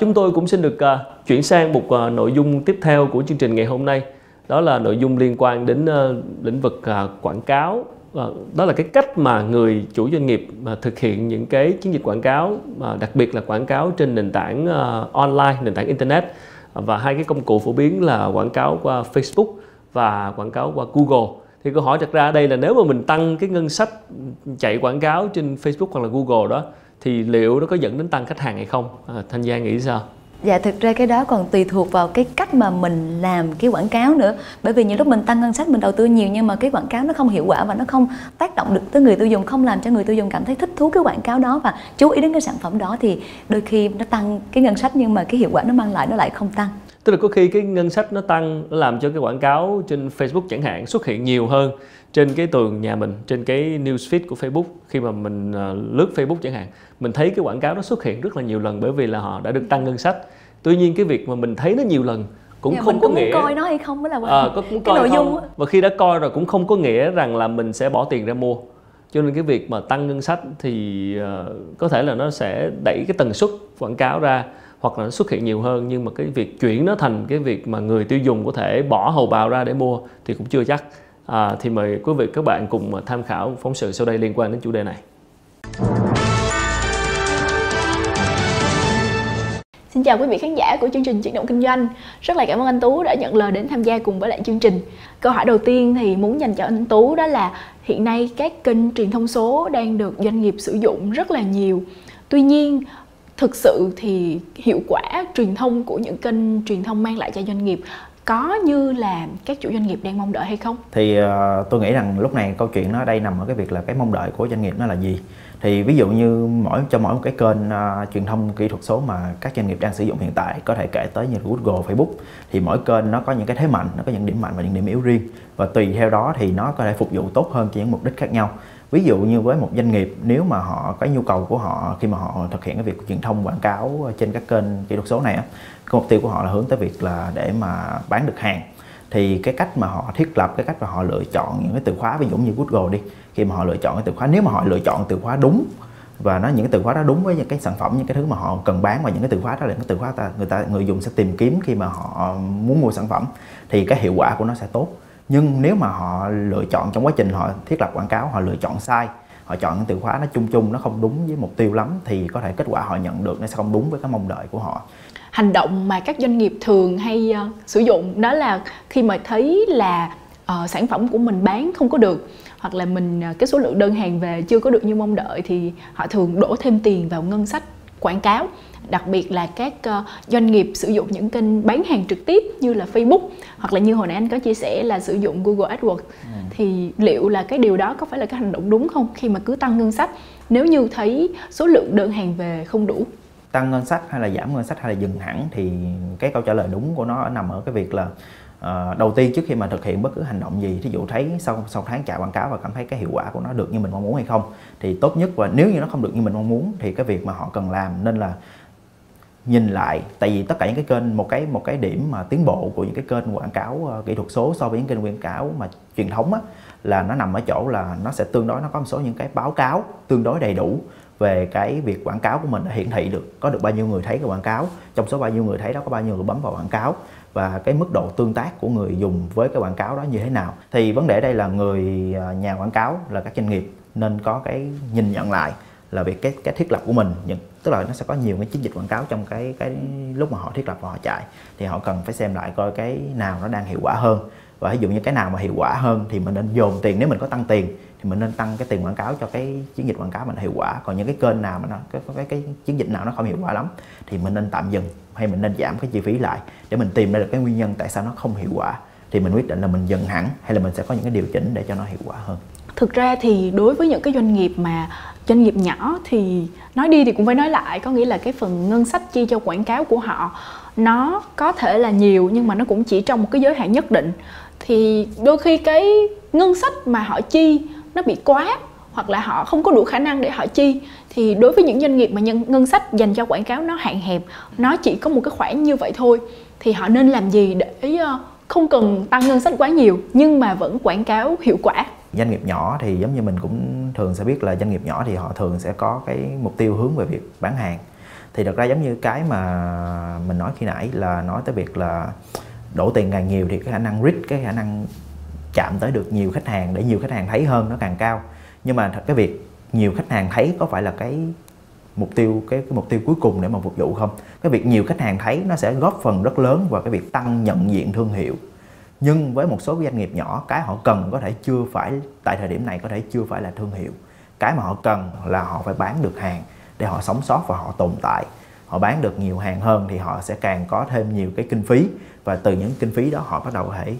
Chúng tôi cũng xin được uh, chuyển sang một uh, nội dung tiếp theo của chương trình ngày hôm nay. Đó là nội dung liên quan đến uh, lĩnh vực uh, quảng cáo. Uh, đó là cái cách mà người chủ doanh nghiệp uh, thực hiện những cái chiến dịch quảng cáo, uh, đặc biệt là quảng cáo trên nền tảng uh, online, nền tảng internet và hai cái công cụ phổ biến là quảng cáo qua Facebook và quảng cáo qua Google thì câu hỏi đặt ra đây là nếu mà mình tăng cái ngân sách chạy quảng cáo trên Facebook hoặc là Google đó thì liệu nó có dẫn đến tăng khách hàng hay không? À, thanh gia nghĩ sao? Dạ thực ra cái đó còn tùy thuộc vào cái cách mà mình làm cái quảng cáo nữa. Bởi vì những lúc mình tăng ngân sách mình đầu tư nhiều nhưng mà cái quảng cáo nó không hiệu quả và nó không tác động được tới người tiêu dùng Không làm cho người tiêu dùng cảm thấy thích thú cái quảng cáo đó và chú ý đến cái sản phẩm đó Thì đôi khi nó tăng cái ngân sách nhưng mà cái hiệu quả nó mang lại nó lại không tăng. Tức là có khi cái ngân sách nó tăng nó làm cho cái quảng cáo trên Facebook chẳng hạn xuất hiện nhiều hơn trên cái tường nhà mình trên cái newsfeed của Facebook khi mà mình ờ, lướt Facebook chẳng hạn mình thấy cái quảng cáo nó xuất hiện rất là nhiều lần bởi vì là họ đã được tăng ngân sách. Tuy nhiên cái việc mà mình thấy nó nhiều lần cũng dạ, không mình có có nghĩa coi nó hay không mới là à, có cũng coi nội dung và khi đã coi rồi cũng không có nghĩa rằng là mình sẽ bỏ tiền ra mua. Cho nên cái việc mà tăng ngân sách thì uh, có thể là nó sẽ đẩy cái tần suất quảng cáo ra hoặc là nó xuất hiện nhiều hơn. Nhưng mà cái việc chuyển nó thành cái việc mà người tiêu dùng có thể bỏ hầu bào ra để mua thì cũng chưa chắc à, thì mời quý vị các bạn cùng tham khảo phóng sự sau đây liên quan đến chủ đề này. Xin chào quý vị khán giả của chương trình Chuyển động Kinh doanh. Rất là cảm ơn anh Tú đã nhận lời đến tham gia cùng với lại chương trình. Câu hỏi đầu tiên thì muốn dành cho anh Tú đó là Hiện nay các kênh truyền thông số đang được doanh nghiệp sử dụng rất là nhiều. Tuy nhiên thực sự thì hiệu quả truyền thông của những kênh truyền thông mang lại cho doanh nghiệp có như là các chủ doanh nghiệp đang mong đợi hay không? Thì uh, tôi nghĩ rằng lúc này câu chuyện nó ở đây nằm ở cái việc là cái mong đợi của doanh nghiệp nó là gì. Thì ví dụ như mỗi cho mỗi một cái kênh uh, truyền thông kỹ thuật số mà các doanh nghiệp đang sử dụng hiện tại có thể kể tới như Google, Facebook thì mỗi kênh nó có những cái thế mạnh, nó có những điểm mạnh và những điểm yếu riêng và tùy theo đó thì nó có thể phục vụ tốt hơn cho những mục đích khác nhau ví dụ như với một doanh nghiệp, nếu mà họ cái nhu cầu của họ khi mà họ thực hiện cái việc truyền thông quảng cáo trên các kênh kỹ thuật số này cái mục tiêu của họ là hướng tới việc là để mà bán được hàng. Thì cái cách mà họ thiết lập, cái cách mà họ lựa chọn những cái từ khóa, ví dụ như Google đi, khi mà họ lựa chọn cái từ khóa, nếu mà họ lựa chọn từ khóa đúng và nó những cái từ khóa đó đúng với những cái sản phẩm, những cái thứ mà họ cần bán và những cái từ khóa đó là những cái từ khóa ta, người ta, người dùng sẽ tìm kiếm khi mà họ muốn mua sản phẩm, thì cái hiệu quả của nó sẽ tốt nhưng nếu mà họ lựa chọn trong quá trình họ thiết lập quảng cáo họ lựa chọn sai họ chọn những từ khóa nó chung chung nó không đúng với mục tiêu lắm thì có thể kết quả họ nhận được nó sẽ không đúng với cái mong đợi của họ. Hành động mà các doanh nghiệp thường hay uh, sử dụng đó là khi mà thấy là uh, sản phẩm của mình bán không có được hoặc là mình uh, cái số lượng đơn hàng về chưa có được như mong đợi thì họ thường đổ thêm tiền vào ngân sách quảng cáo đặc biệt là các uh, doanh nghiệp sử dụng những kênh bán hàng trực tiếp như là Facebook hoặc là như hồi nãy anh có chia sẻ là sử dụng Google AdWords. Ừ. thì liệu là cái điều đó có phải là cái hành động đúng không khi mà cứ tăng ngân sách? Nếu như thấy số lượng đơn hàng về không đủ? Tăng ngân sách hay là giảm ngân sách hay là dừng hẳn thì cái câu trả lời đúng của nó nằm ở cái việc là uh, đầu tiên trước khi mà thực hiện bất cứ hành động gì thí dụ thấy sau sau tháng chạy quảng cáo và cảm thấy cái hiệu quả của nó được như mình mong muốn hay không thì tốt nhất và nếu như nó không được như mình mong muốn thì cái việc mà họ cần làm nên là nhìn lại. Tại vì tất cả những cái kênh một cái một cái điểm mà tiến bộ của những cái kênh quảng cáo uh, kỹ thuật số so với những kênh quảng cáo mà truyền thống á, là nó nằm ở chỗ là nó sẽ tương đối nó có một số những cái báo cáo tương đối đầy đủ về cái việc quảng cáo của mình đã hiển thị được có được bao nhiêu người thấy cái quảng cáo trong số bao nhiêu người thấy đó có bao nhiêu người bấm vào quảng cáo và cái mức độ tương tác của người dùng với cái quảng cáo đó như thế nào. Thì vấn đề đây là người à, nhà quảng cáo là các doanh nghiệp nên có cái nhìn nhận lại là việc cái cái thiết lập của mình. Những, tức là nó sẽ có nhiều cái chiến dịch quảng cáo trong cái cái lúc mà họ thiết lập và họ chạy. Thì họ cần phải xem lại coi cái nào nó đang hiệu quả hơn. Và ví dụ như cái nào mà hiệu quả hơn thì mình nên dồn tiền, nếu mình có tăng tiền thì mình nên tăng cái tiền quảng cáo cho cái chiến dịch quảng cáo mình hiệu quả. Còn những cái kênh nào mà nó cái cái, cái chiến dịch nào nó không hiệu quả lắm thì mình nên tạm dừng hay mình nên giảm cái chi phí lại để mình tìm ra được cái nguyên nhân tại sao nó không hiệu quả. Thì mình quyết định là mình dừng hẳn hay là mình sẽ có những cái điều chỉnh để cho nó hiệu quả hơn. Thực ra thì đối với những cái doanh nghiệp mà doanh nghiệp nhỏ thì nói đi thì cũng phải nói lại. Có nghĩa là cái phần ngân sách chi cho quảng cáo của họ nó có thể là nhiều nhưng mà nó cũng chỉ trong một cái giới hạn nhất định. Thì đôi khi cái ngân sách mà họ chi nó bị quá hoặc là họ không có đủ khả năng để họ chi thì đối với những doanh nghiệp mà nhân, ngân sách dành cho quảng cáo nó hạn hẹp nó chỉ có một cái khoản như vậy thôi thì họ nên làm gì để ờ, không cần tăng ngân sách quá nhiều nhưng mà vẫn quảng cáo hiệu quả? Doanh nghiệp nhỏ thì giống như mình cũng thường sẽ biết là doanh nghiệp nhỏ thì họ thường sẽ có cái mục tiêu hướng về việc bán hàng. Thì thật ra giống như cái mà mình nói khi nãy là nói tới việc là đổ tiền càng nhiều thì cái khả năng reach cái khả năng chạm tới được nhiều khách hàng để nhiều khách hàng thấy hơn nó càng cao. Nhưng mà thật cái việc nhiều khách hàng thấy có phải là cái mục tiêu cái, cái mục tiêu cuối cùng để mà phục vụ không? Cái việc nhiều khách hàng thấy nó sẽ góp phần rất lớn vào cái việc tăng nhận diện thương hiệu. Nhưng với một số doanh nghiệp nhỏ cái họ cần có thể chưa phải tại thời điểm này có thể chưa phải là thương hiệu. Cái mà họ cần là họ phải bán được hàng để họ sống sót và họ tồn tại. Họ bán được nhiều hàng hơn thì họ sẽ càng có thêm nhiều cái kinh phí và từ những kinh phí đó họ bắt đầu có thể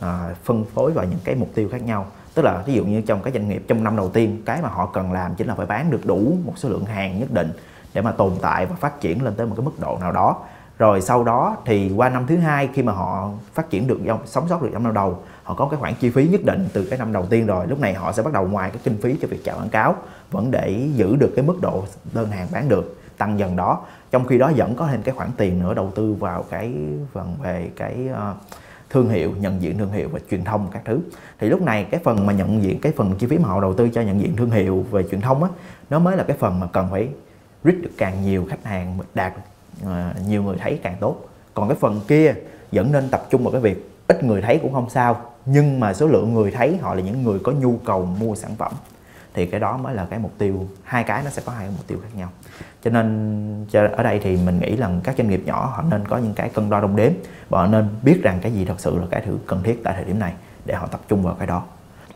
à, phân phối vào những cái mục tiêu khác nhau. Tức là ví dụ như trong cái doanh nghiệp trong năm đầu tiên cái mà họ cần làm chính là phải bán được đủ một số lượng hàng nhất định để mà tồn tại và phát triển lên tới một cái mức độ nào đó. Rồi sau đó thì qua năm thứ hai khi mà họ phát triển được sống sót được trong năm đầu họ có cái khoản chi phí nhất định từ cái năm đầu tiên rồi. Lúc này họ sẽ bắt đầu ngoài cái kinh phí cho việc chạy quảng cáo vẫn để giữ được cái mức độ đơn hàng bán được tăng dần đó. Trong khi đó vẫn có thêm cái khoản tiền nữa đầu tư vào cái phần về cái uh, thương hiệu nhận diện thương hiệu và truyền thông các thứ. Thì lúc này cái phần mà nhận diện cái phần chi phí mà họ đầu tư cho nhận diện thương hiệu về truyền thông á nó mới là cái phần mà cần phải reach được càng nhiều khách hàng đạt uh, nhiều người thấy càng tốt. Còn cái phần kia vẫn nên tập trung vào cái việc ít người thấy cũng không sao nhưng mà số lượng người thấy họ là những người có nhu cầu mua sản phẩm thì cái đó mới là cái mục tiêu hai cái nó sẽ có hai mục tiêu khác nhau. Cho nên ở đây thì mình nghĩ là các doanh nghiệp nhỏ họ nên có những cái cân đo đong đếm và họ nên biết rằng cái gì thật sự là cái thứ cần thiết tại thời điểm này để họ tập trung vào cái đó.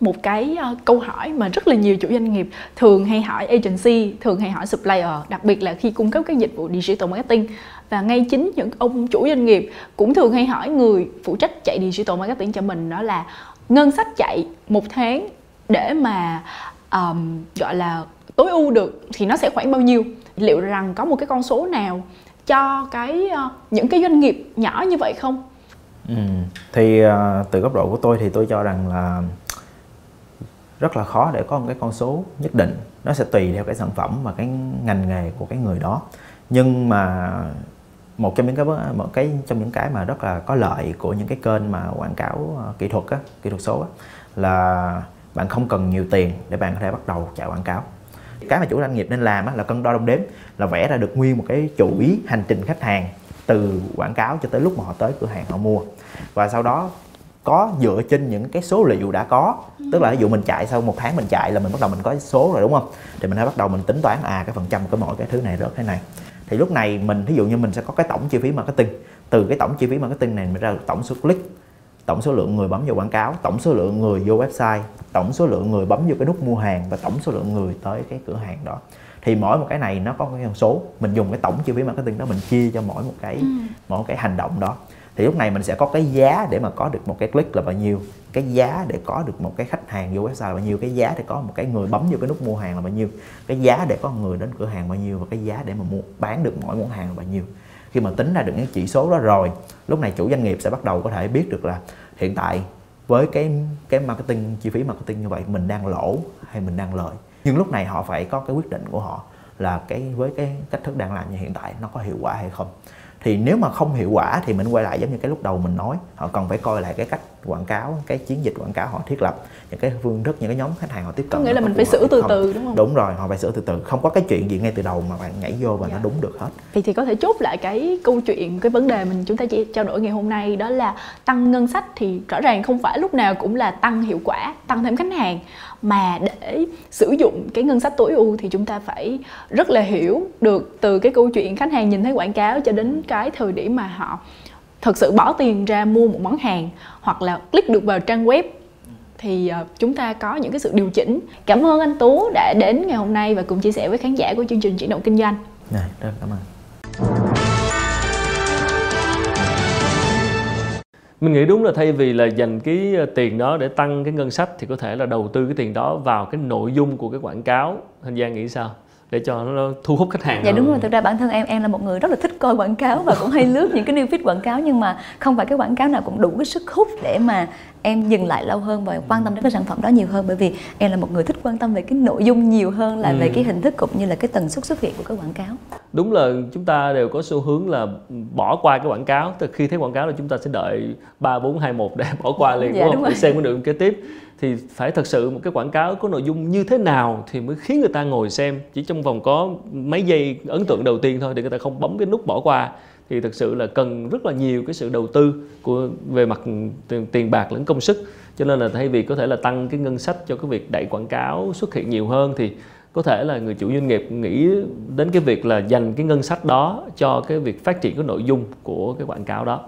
Một cái uh, câu hỏi mà rất là nhiều chủ doanh nghiệp thường hay hỏi agency, thường hay hỏi supplier, đặc biệt là khi cung cấp các dịch vụ digital marketing. Và ngay chính những ông chủ doanh nghiệp cũng thường hay hỏi người phụ trách chạy digital marketing cho mình đó là ngân sách chạy một tháng để mà um, gọi là tối ưu được thì nó sẽ khoảng bao nhiêu? Liệu rằng có một cái con số nào cho cái uh, những cái doanh nghiệp nhỏ như vậy không? Ừ. thì uh, từ góc độ của tôi thì tôi cho rằng là rất là khó để có một cái con số nhất định. Nó sẽ tùy theo cái sản phẩm và cái ngành nghề của cái người đó. Nhưng mà một trong những cái một cái trong những cái mà rất là có lợi của những cái kênh mà quảng cáo ờ, kỹ thuật á, kỹ thuật số á, là bạn không cần nhiều tiền để bạn có thể bắt đầu chạy quảng cáo. Cái mà chủ doanh nghiệp nên làm á, là cân đo đong đếm là vẽ ra được nguyên một cái chuỗi hành trình khách hàng từ quảng cáo cho tới lúc mà họ tới cửa hàng họ mua. Và sau đó có dựa trên những cái số liệu đã có tức là ví dụ mình chạy sau một tháng mình chạy là mình bắt đầu mình có số rồi đúng không? Thì mình hãy bắt đầu mình tính toán à cái phần trăm của mỗi cái thứ này rớt thế này. Thì lúc này mình ví dụ như mình sẽ có cái tổng chi phí marketing từ cái tổng chi phí marketing này mình ra được tổng số click tổng số lượng người bấm vào quảng cáo tổng số lượng người vô website tổng số lượng người bấm vô cái nút mua hàng và tổng số lượng người tới cái cửa hàng đó. Thì mỗi một cái này nó có cái con số mình dùng cái tổng chi phí marketing đó mình chia cho mỗi một cái ừ. mỗi cái hành động đó. Thì lúc này mình sẽ có cái giá để mà có được một cái click là bao nhiêu cái giá để có được một cái khách hàng vô website là bao nhiêu cái giá để có một cái người bấm vô cái nút mua hàng là bao nhiêu cái giá để có người đến cửa hàng bao nhiêu và cái giá để mà mua bán được mỗi món hàng là bao nhiêu khi mà tính ra được những chỉ số đó rồi, lúc này chủ doanh nghiệp sẽ bắt đầu có thể biết được là hiện tại với cái cái marketing, chi phí marketing như vậy mình đang lỗ hay mình đang lợi nhưng lúc này họ phải có cái quyết định của họ là cái, với cái cách thức đang làm như hiện tại nó có hiệu quả hay không thì nếu mà không hiệu quả thì mình quay lại giống như cái lúc đầu mình nói. Họ cần phải coi lại cái cách quảng cáo cái chiến dịch quảng cáo họ thiết lập những cái phương thức những cái nhóm khách hàng họ tiếp cận có nghĩa là mình phải sửa từ từ đúng không? Đúng rồi họ phải sửa từ từ. Không có cái chuyện gì ngay từ đầu mà bạn nhảy vô và dạ. nó đúng được hết. Thì thì có thể chốt lại cái câu chuyện cái vấn đề mình chúng ta chỉ trao đổi ngày hôm nay đó là tăng ngân sách thì rõ ràng không phải lúc nào cũng là tăng hiệu quả tăng thêm khách hàng mà để sử dụng cái ngân sách tối ưu thì chúng ta phải rất là hiểu được từ cái câu chuyện khách hàng nhìn thấy quảng cáo cho đến cái thời điểm mà họ thực sự bỏ tiền ra mua một món hàng hoặc là click được vào trang web. Thì ờ, chúng ta có những cái sự điều chỉnh. Cảm ơn anh tú đã đến ngày hôm nay và cùng chia sẻ với khán giả của chương trình chuyển động kinh doanh. Này rất cảm ơn. Mình nghĩ đúng là thay vì là dành cái ờ, tiền đó để tăng cái ngân sách thì có thể là đầu tư cái tiền đó vào cái nội dung của cái quảng cáo. Thanh giang nghĩ sao? Để cho nó thu hút khách hàng dạ đúng rồi. Thực ra bản thân em em là một người rất là thích coi quảng cáo và cũng hay lướt những cái new feed quảng cáo nhưng mà không phải cái quảng cáo nào cũng đủ cái sức hút để mà em dừng lại lâu hơn và quan tâm đến cái sản phẩm đó nhiều hơn bởi vì em là một người thích quan tâm về cái nội dung nhiều hơn là ừ. về cái hình thức cũng như là cái tần suất xuất hiện của cái quảng cáo. Đúng là chúng ta đều có xu hướng là bỏ qua cái quảng cáo từ khi thấy quảng cáo là chúng ta sẽ đợi ba bốn hai một để bỏ qua liền dạ, đúng không? Để xem cái nội dung kế tiếp. Thì phải thật sự một cái quảng cáo có nội dung như thế nào thì mới khiến người ta ngồi xem chỉ trong vòng có mấy giây ấn tượng đầu tiên thôi thì người ta không bấm cái nút bỏ qua thì thực sự là cần rất là nhiều cái sự đầu tư của về mặt tiền, tiền bạc lẫn công sức. Cho nên là thay vì có thể là tăng cái ngân sách cho cái việc đẩy quảng cáo xuất hiện nhiều hơn thì có thể là người chủ doanh nghiệp nghĩ đến cái việc là dành cái ngân sách đó cho cái việc phát triển cái nội dung của cái quảng cáo đó.